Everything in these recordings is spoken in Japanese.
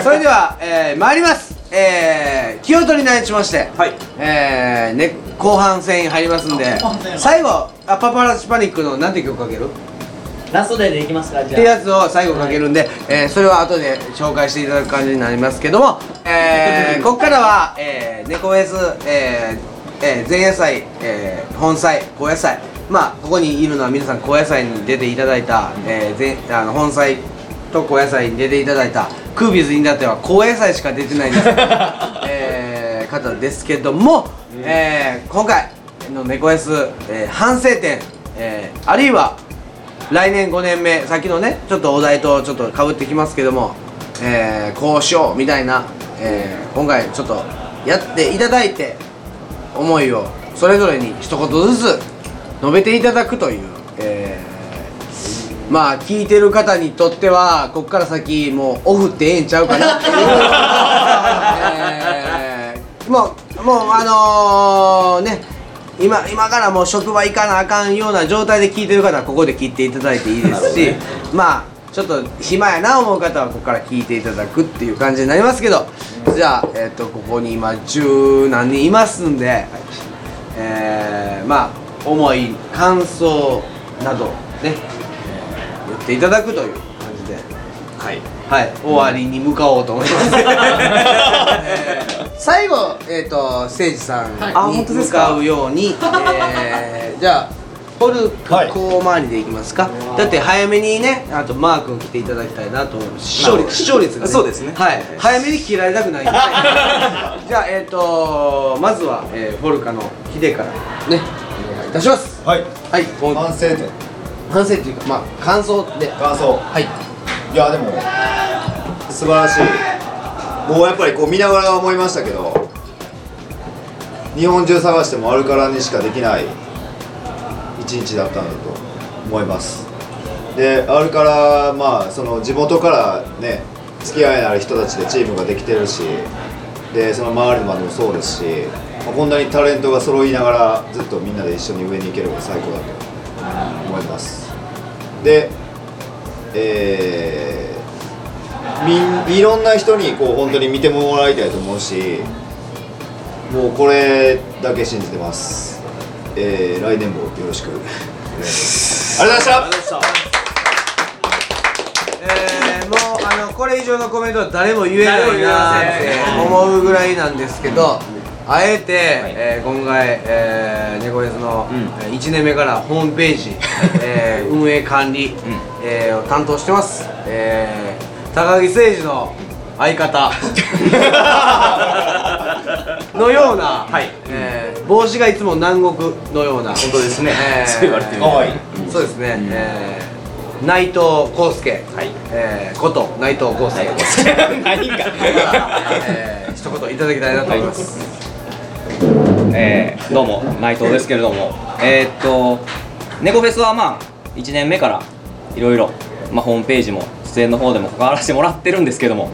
ー、それでは、えー、参ります。えー、気を取り直しまして、はい。えーね、後半戦入りますんで最後あパパラッチパニックのなんて曲かける？ラストデーでいきますか？じゃあ。ってやつを最後かけるんで、えーそれは後で紹介していただく感じになりますけども、えー、ここからは、えー、猫フェス、えーえー前夜祭、えー本祭高野祭。まあここにいるのは皆さん高野祭に出ていただいた、えー前あの本祭と高野祭に出ていただいた。クービーズに至っては高野祭しか出てないんです、えー方ですけども、えー今回の猫フェス、えー反省点、えーあるいは来年5年目先のねちょっとお題とちょっとかぶってきますけども、えーこうしようみたいな、えー今回ちょっとやっていただいて思いをそれぞれに一言ずつ述べていただくという、えーまあ聞いてる方にとってはこっから先もうオフってええんちゃうかなっていう、えーもうもうあのね今今からもう職場行かなあかんような状態で聞いてる方はここで聞いていただいていいですし、まあちょっと暇やな思う方はここから聞いていただくっていう感じになりますけどじゃあ、えっとここに今十何人いますんで、えーまあ思い感想などね、っていただくという感じで。はい。はい、終わりに向かおうと思います。えー。最後、えっ、と、ステージさんあに向本当ですか？かうように、えーじゃあ。ポルコ周りでいきますか、だって早めにねあとマー君来ていただきたいなと視聴率。視聴率が、そうですね。はい。早めに切られたくないんで。じゃあえっ、とまずは、えー、フォルカのヒデからねお願いいたします。はい。はい。もう反省点反省っていうかまあ感想で。感想。はい。いやでも素晴らしい。もうやっぱりこう見ながら思いましたけど日本中探してもアルカラにしかできない一日だったんだと思います。でアルカラまあその地元からね付き合いのある人たちでチームができてるしでその周りのまでもそうですし、まあこんなにタレントが揃いながらずっとみんなで一緒に上に行ければ最高だと思います。でえー、みんいろんな人にこう本当に見てもらいたいと思うしもうこれだけ信じてます、えー、来年もよろしく。お願いしますありがとうございました。えー、もうあのこれ以上のコメントは誰も言えないなって思うぐらいなんですけど、あえて、えー今回、えー、猫フェスの、うん。えー1年目からホームページ、えー 運営管理、えーを担当してます、えー高木誠二の相方。のような、はい。えー帽子がいつも南国のような本当ですね。えーそう言われてみい。いそうですね、えー内藤康介、はい。えーこと内藤康介。何か えー一言いただきたいなと思います、えーどうも内藤ですけれども。えーっと猫フェスはまあ1年目からいろいろホームページも出演の方でも関わらせてもらってるんですけども。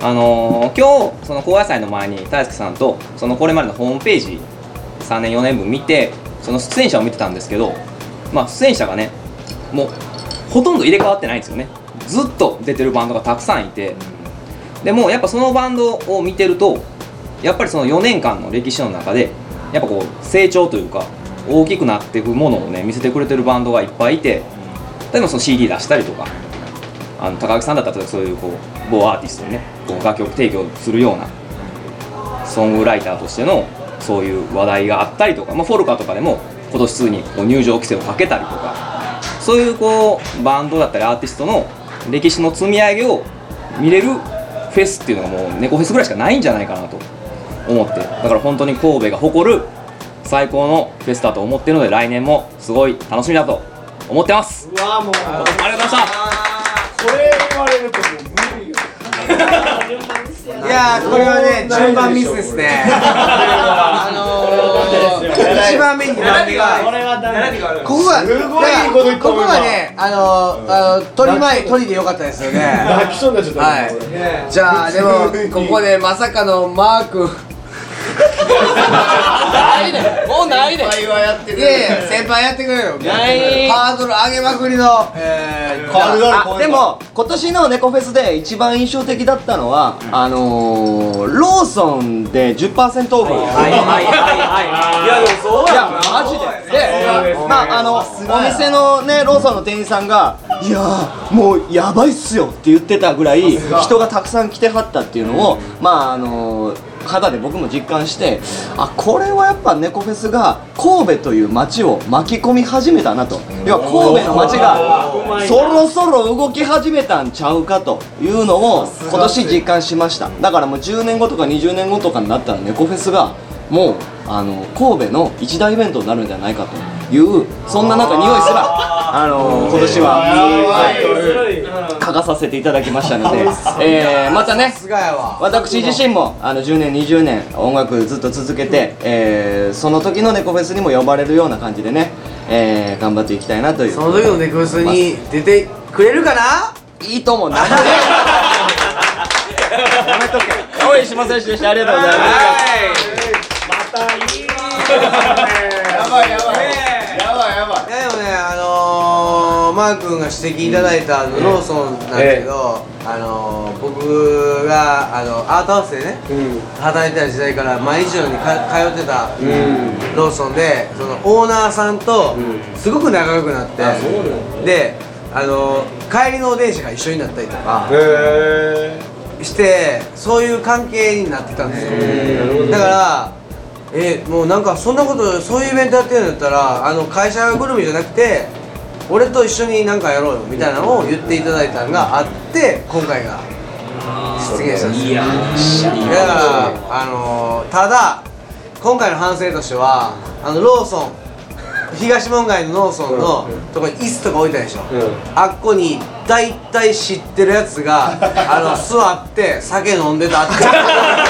あのー今日その高野祭の前に大輔さんとそのこれまでのホームページ3年4年分見てその出演者を見てたんですけどまあ出演者がねもうほとんど入れ替わってないんですよね。ずっと出てるバンドがたくさんいて。でもやっぱそのバンドを見てるとやっぱりその4年間の歴史の中でやっぱこう成長というか大きくなっていくものをね見せてくれてるバンドがいっぱいいて例えばその CD 出したりとかあの高木さんだったらそういうこう某アーティストにねこう楽曲提供するようなソングライターとしてのそういう話題があったりとか、まあ、フォルカとかでも今年通にこう入場規制をかけたりとかそういうこうバンドだったりアーティストの歴史の積み上げを見れるフェスっていうのがもう猫フェスぐらいしかないんじゃないかなと。思ってだから本当に神戸が誇る最高のフェスだと思ってるので来年もすごい楽しみだと思ってます。うわもう。ありがとうございました。これ言われるともう無理よ。いやーこれはね順番ミスですね。あのー、1番目2番目が。こここがすごいいいこここがねあのー、あの鳥前鳥でよかったですよね。泣きそうになっちゃった。はい。じゃあでもここでまさかのマー君ないねもうないね先輩はやってくいやいれるや。先輩やってくれよ。ない。ハードル上げまくりの。えー軽々あでも今年の猫フェスで一番印象的だったのは、あのー、ローソンで10%オフ。はいはいはいはいい。やでもそういやマジで。でまああのお店のねローソンの店員さんが「いやーもうやばいっすよ」って言ってたぐらい人がたくさん来てはったっていうのをまああのー肌で僕も実感してあこれはやっぱ猫フェスが神戸という街を巻き込み始めたなと。要は神戸の街がそろそろ動き始めたんちゃうかというのを今年実感しました。だからもう10年後とか20年後とかになったら猫フェスがもうあの神戸の一大イベントになるんじゃないかというそんななんか匂いすらあの今年は、はい、嗅がさせていただきましたので、えーまたね私自身もあの10年20年音楽ずっと続けて、えーその時の猫フェスにも呼ばれるような感じでね、えー頑張っていきたいなという。その時のネクスに出てくれるかな？いいともなんで やめとけ。大石正義でした。ありがとうございます。やばいやばいマー君が指摘いただいたあのローソンなんですけど、あのー、僕があのアートハウスでね、働いてた時代から毎日のようにか通ってた、ローソンでそのオーナーさんとすごく仲良くなって、であのー、帰りの電車が一緒になったりとかしてそういう関係になってたんですよ。だからえもうなんかそんなことそういうイベントやってるんだったらあの会社ぐるみじゃなくて俺と一緒になんかやろうよみたいなのを言っていただいたのがあって今回が。実現したんですよだからあのーただ今回の反省としてはあのローソン。東門街のローソンのとこに椅子とか置いたでしょ、あっこに大体知ってるやつがあの座って酒飲んでたって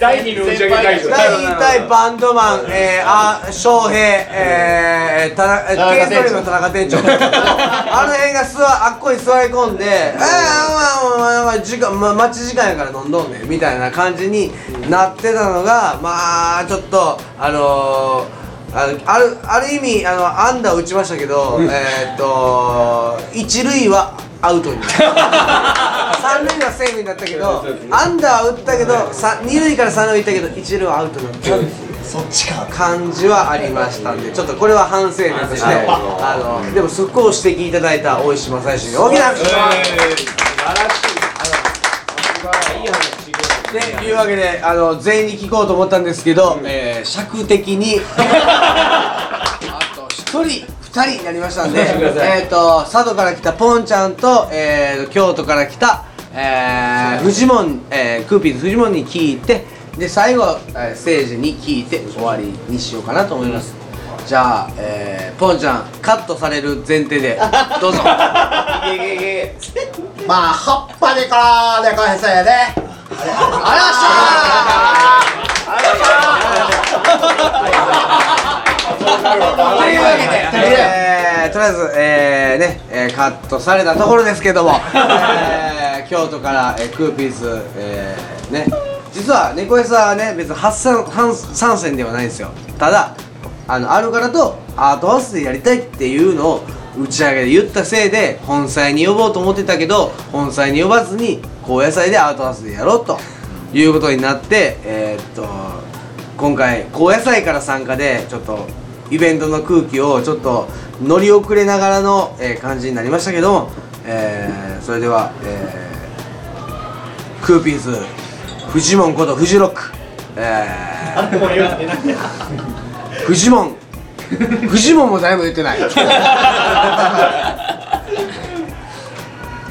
第二の打ち上げ会場。大体バンドマン、えー、あ翔平、えー、田中ケーストリの田中店長。あの辺が座あっこに座り込んで「えー、まあまあまあ時間、まあ、待ち時間やから飲んどんね」みたいな感じになってたのがまあちょっとあのーあのあるある意味あのアンダー打ちましたけど、えーっと一塁はアウトになった 三塁はセーフになったけどアンダーは打ったけどさ二塁から三塁行ったけど一塁はアウトになった。そっちか。感じはありましたんでちょっとこれは反省点としてあのでもそこを指摘いただいた大石正義に大きな拍手というわけであの全員に聞こうと思ったんですけど、えー尺的に。あと1人2人になりましたんでえっと佐渡から来たポンちゃんと,、えーと京都から来た、えー、フジモン、えー、クーピーズフジモンに聞いてで最後、えー、ステージに聞いて終わりにしようかなと思います、じゃあ、えー、ポンちゃんカットされる前提で どうぞ。まあ葉っぱでからでかへさやねというわけで、えー、とりあえず、えー、ね、えー、カットされたところですけども、えー、京都から、えー、クーピーズ、えー、ね、実は猫エサはね、別に発散反参戦ではないんですよ。ただ、あの、あるからとアートハウスでやりたいっていうのを打ち上げで言ったせいで、本祭に呼ぼうと思ってたけど、本祭に呼ばずに、高野菜でアートハウスでやろうと。いうことになって、えー、っと、今回高野菜から参加でちょっとイベントの空気をちょっと乗り遅れながらの、えー感じになりましたけども、えーそれでは、えークーピーズフジモンことフジロック、えー、フジモン フジモンも誰も言ってない。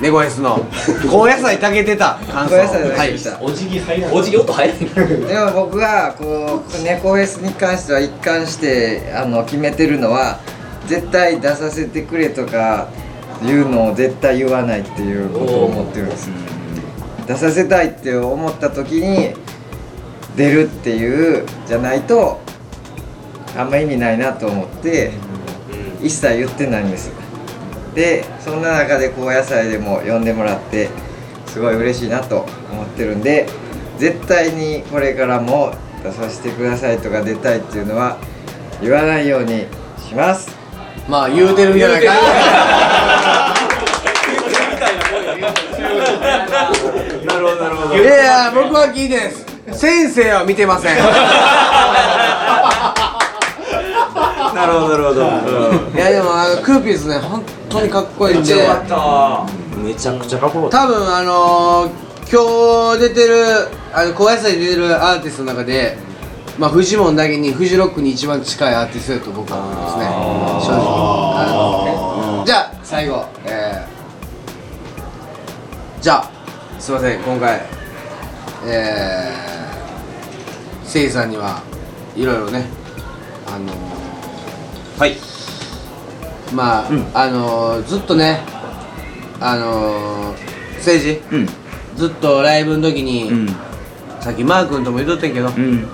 ネゴエスの。高野菜たけてた。感想。高野菜だけでした。はい。お辞儀入らお辞儀音入らない。でも僕がこう猫フェスに関しては一貫してあの決めてるのは絶対出させてくれとかいうのを絶対言わないっていうことを思ってるんです。出させたいって思った時に出るっていうじゃないとあんま意味ないなと思って一切言ってないんですでそんな中で高野菜でも呼んでもらってすごい嬉しいなと思ってるんで絶対にこれからも出させてくださいとか出たいっていうのは言わないようにします。まあ言うてるんじゃな。いかな。るほどなるほど。いやいや僕は聞いてないです先生は見てません なるほどなるほど、い。やでもあのクーピーズね本当にかっこいいんで。めちゃくちゃかっこよ多分あのー、今日出てるあの高野菜で出てるアーティストの中でまあフジモンだけにフジロックに一番近いアーティストだと僕は思いますね。正直。あのじゃあ最後。えー、じゃあすいません。今回えー、せいさんにはいろいろねあのはい。ー、まあ、あのー、ずっとねあのー、政治うん。ずっとライブの時に、うん。さっきマー君とも言っとったんやけど、うん。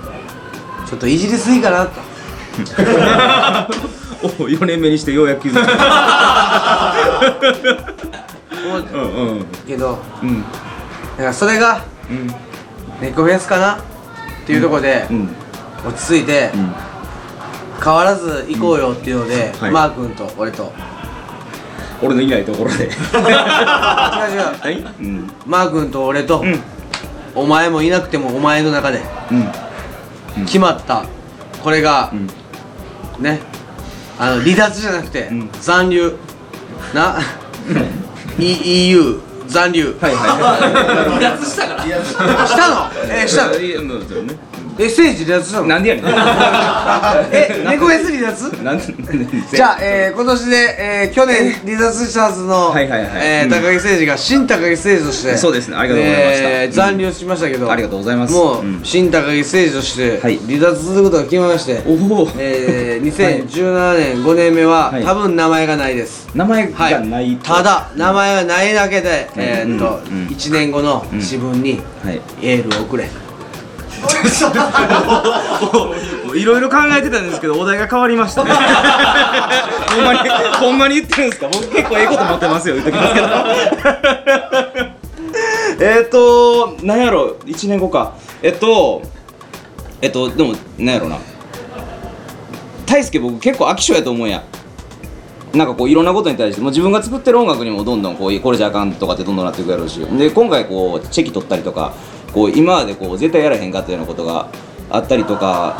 ちょっといじりすぎかなと。お4年目にしてようやく気づいた。思ううんうん。けどうん。だからそれがうん。猫フェスかな？っていうところでうん。落ち着いて、うん変わらず行こうよっていうので、はい。マー君と俺と。俺のいないところで。違う違う。はい？うん。マー君と俺と、うん。お前もいなくてもお前の中でうん。決まった。これが、うん。ね。あの離脱じゃなくて、うん。残留。な？E- EU 残留。はいはい 離脱したから。した。の？えしたの。いやもうそうねえ政治離脱したの？なんでやねん。え猫フェス離脱なんで？じゃあ、えー、今年で、えー、去年離脱したはずの、はいはいはい。えーうん。高木誠二が新高木誠二としてそうですね。ありがとうございました。えーうん。残留しましたけど、ありがとうございます。もう、うん。新高木誠二としてはい。離脱することが決まりまして、おおえー、2017年5年目は、はい。多分名前がないです。名前はいがないと。ただ名前がないだけで、えーっと、うん。うん。1年後の自分にはい。エールを送れ、いろいろ考えてたんです。けどお題が変わりましたねほんまにほんまに言ってるんです。か僕結構ええこと持ってます。よ言っときます。けどえっとなんやろ1年後かえっとえっとでもなんやろな大輔僕結構飽き性やと思うんやなんかこういろんなことに対しても自分が作ってる音楽にもどんどんこうこれじゃあかんとかってどんどんなっていくやろうしで今回こうチェキ取ったりとかこう今までこう絶対やらへんかったようなことがあったりとか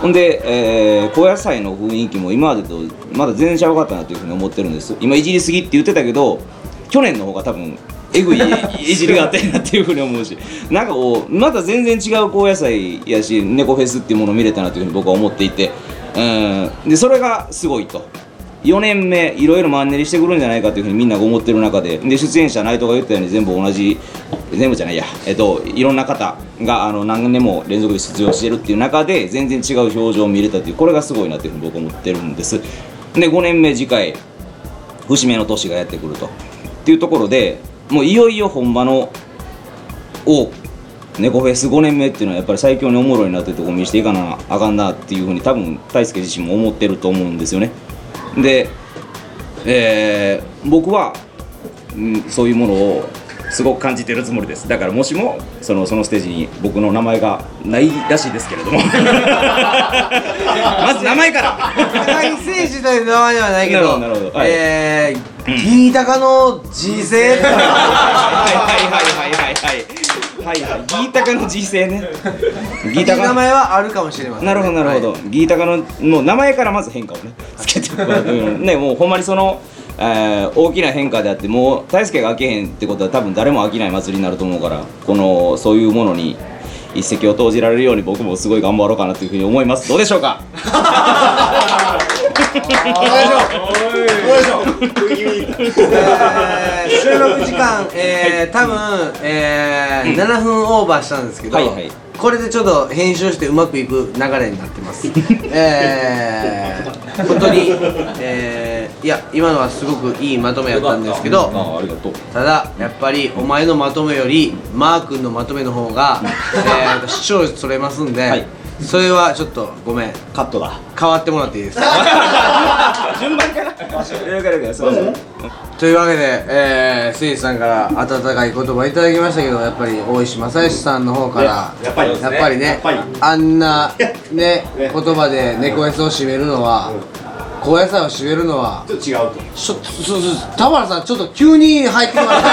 ほんで、えー、高野菜の雰囲気も今までとまだ全然ちゃうかったなというふうに思ってるんです。今いじりすぎって言ってたけど去年の方が多分えぐい いじりがあったなっていうふうに思うし。なんかこうまた全然違う高野菜やし猫フェスっていうものを見れたなというふうに僕は思っていて。うん。でそれがすごいと。4年目いろいろマンネリしてくるんじゃないかというふうにみんなが思ってる中で。で出演者内藤が言ったように全部同じ全部じゃないや。えっといろんな方があの何年も連続で出場してるっていう中で全然違う表情を見れたというこれがすごいなというふうに僕思ってるんです。で5年目次回節目の年がやってくると。っていうところでもういよいよ本場のを猫フェス5年目っていうのはやっぱり最強におもろいなというところ見せていかなあかんなっていうふうに多分大輔自身も思ってると思うんですよね。で、えー僕は、うん、そういうものをすごく感じてるつもりです。だからもしもそのそのステージに僕の名前がないらしいですけれども。まず名前から。高木誠二という名前ではないけどなるほどはい。えー、ギータカの時勢。はいはいはいはいはい。はいはい。ギータカの時勢ね。ギータカ名前はあるかもしれません、なるほどなるほど、ギータカのもう名前からまず変化をねつけて。うん。ねもうほんまにその、えー大きな変化であってもう大輔が飽きへんってことは多分誰も飽きない祭りになると思うからこのそういうものに一石を投じられるように僕もすごい頑張ろうかなというふうに思います。どうでしょうか？収録時間、えー、多分、えー7分オーバーしたんですけど、はいはい。これでちょっと編集してうまくいく流れになってます。えー、本当に、えー、いや今のはすごくいいまとめやったんですけどただやっぱりお前のまとめよりマー君のまとめの方が、えー、視聴率取れますんで、はいそれはちょっとごめん。カットだ。変わってもらっていいですか順番かな。了解了解すというわけで、えー、スイさんから温かい言葉いただきましたけどやっぱり大石正義さんの方からやっぱりやっぱりねやっぱり。あんなね 言葉で猫 S を締めるのは高野菜を締めるのはちょっと違うとちょっとそうそう田原さんちょっと急に入ってきました。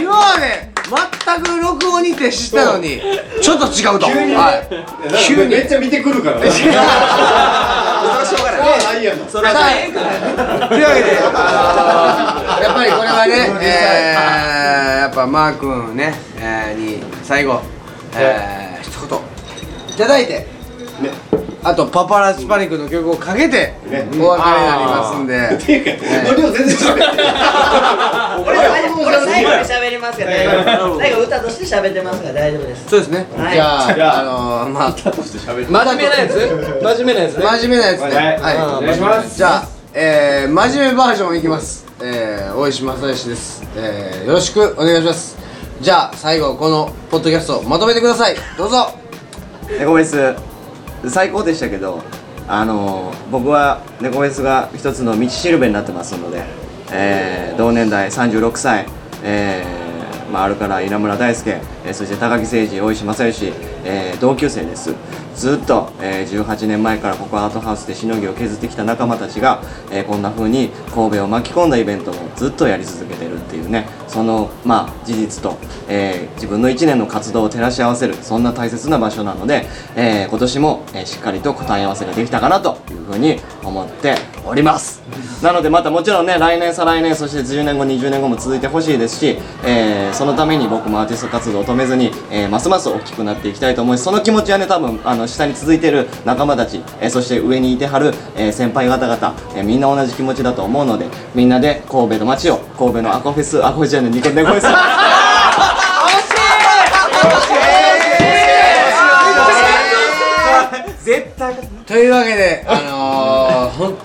今まで全く録音に徹したのに。ちょっと違うと。急にね。はい。急に。めっちゃ見てくるから。ねそれはしょうがない。ないやんそれは大変かというわけで、あのやっぱりこれはね、えー、やっぱマー君ね、えー、に最後、えー、一言。いただいて、あとパパラッチパニックの曲をかけて、ね。お別れになりますんで、っていうかノリを全然喋ってない。これこれ最後に喋りますから大丈夫最後歌として喋ってますから大丈夫です。そうですね、はい。じゃあ、じゃああのー、まあ、真面目なやつ真面目なやつね。真面目なやつね、はい。はい、お願いします。じゃあ、えー、真面目バージョンいきます。えー、大石正義です。えー、よろしくお願いします。じゃあ、最後、このポッドキャストまとめてください。どうぞ。ネコフェス最高でしたけどあの僕は猫フェスが一つの道しるべになってますので、えー同年代36歳、えーまあ、あるから稲村大輔、えーそして高木誠二大石正義、えー同級生です。ずっと、えー18年前からここアートハウスでしのぎを削ってきた仲間たちが、えーこんな風に神戸を巻き込んだイベントをずっとやり続けてるっていうね。その、まあ、事実と、え自分の1年の活動を照らし合わせるそんな大切な場所なので、え今年も、えしっかりと答え合わせができたかなというふうに思っております。なのでまたもちろんね来年再来年そして10年後20年後も続いてほしいですし、えそのために僕もアーティスト活動を止めずに、えますます大きくなっていきたいと思いその気持ちはね多分あの下に続いてる仲間たち、えーそして上にいてはる、えー先輩方々、えーみんな同じ気持ちだと思うのでみんなで神戸の街を神戸のアコフェスアコフェスじゃないニコネコフェスというわけで、あのー、本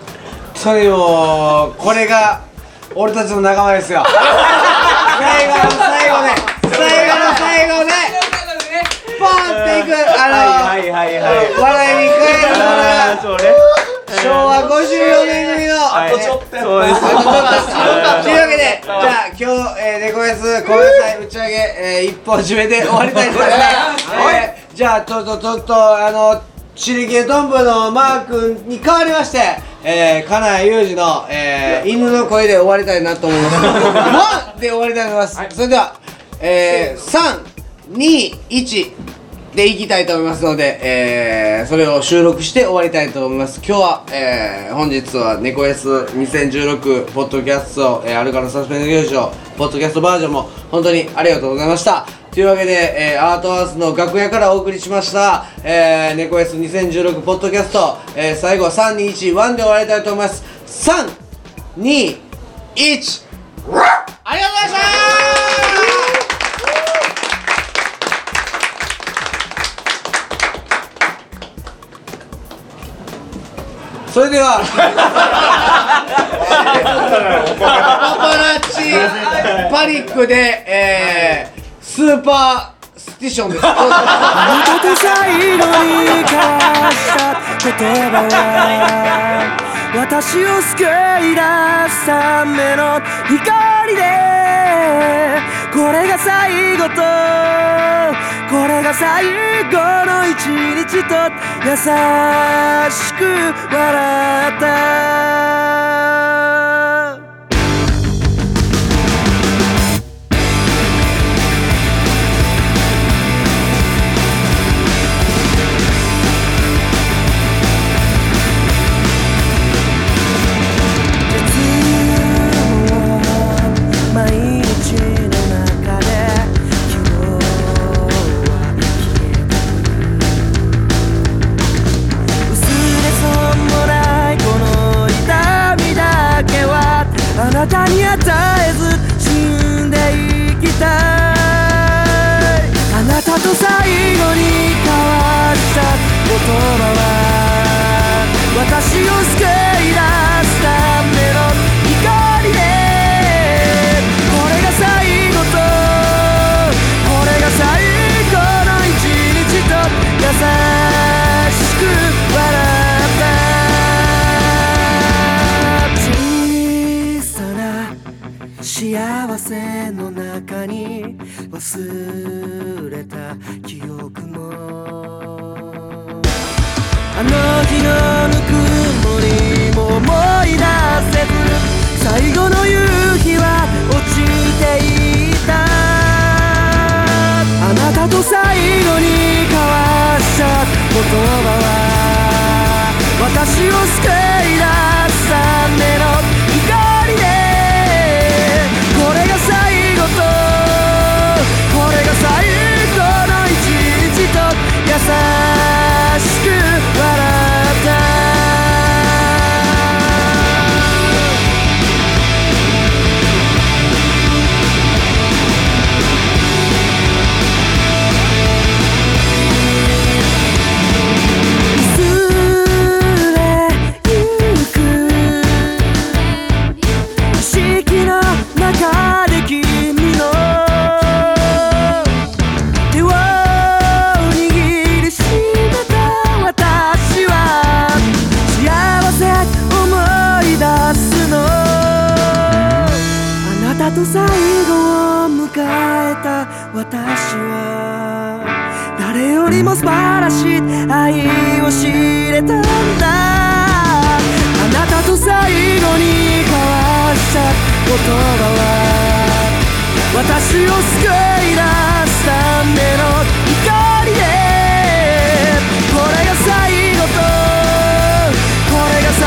当にもう、これが俺たちの仲間ですよ。ポンっていく、あのー、はいはい。はい笑いに変えるのが、そうね。昭和54年組の、あとちょっとそうです。あとちょっとというわけで、じゃあ今日、えー、猫フェスごめんなさい打ち上げ、えー、一本締めで終わりたいと思います。えー、じゃあちょっとちょっとあのシリケントンボのマー君に代わりまして、えー、金谷裕二の、えー、犬の声で終わりたいなと思います。ワンで終わりたいと思います。それでは、えー、三二一でいきたいと思いますので、えー、それを収録して終わりたいと思います。今日は、えー、本日は猫 S2016 ポッドキャスト、えー、アルカのサスペンド劇場ポッドキャストバージョンも本当にありがとうございました。というわけで、えー、アートハウスの楽屋からお送りしました、えー、猫 S2016 ポッドキャスト、えー、最後3211で終わりたいと思います。321ありがとうございました!それでは。パパラッチパニックで、えー、スーパースティションです。私を救い出すための光でこれが最後とこれが最後の一日と優しく笑った。忘れた記憶もあの日のぬくもりも思い出せず最後の夕日は落ちていたあなたと最後に交わした言葉は私を救いさと最後を迎えた私は誰よりも素晴らしい愛を知れたんだ。あなたと最後に交わした言葉は私を救い出すための光でこれが最後とこれが最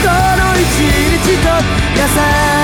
後の一日と優し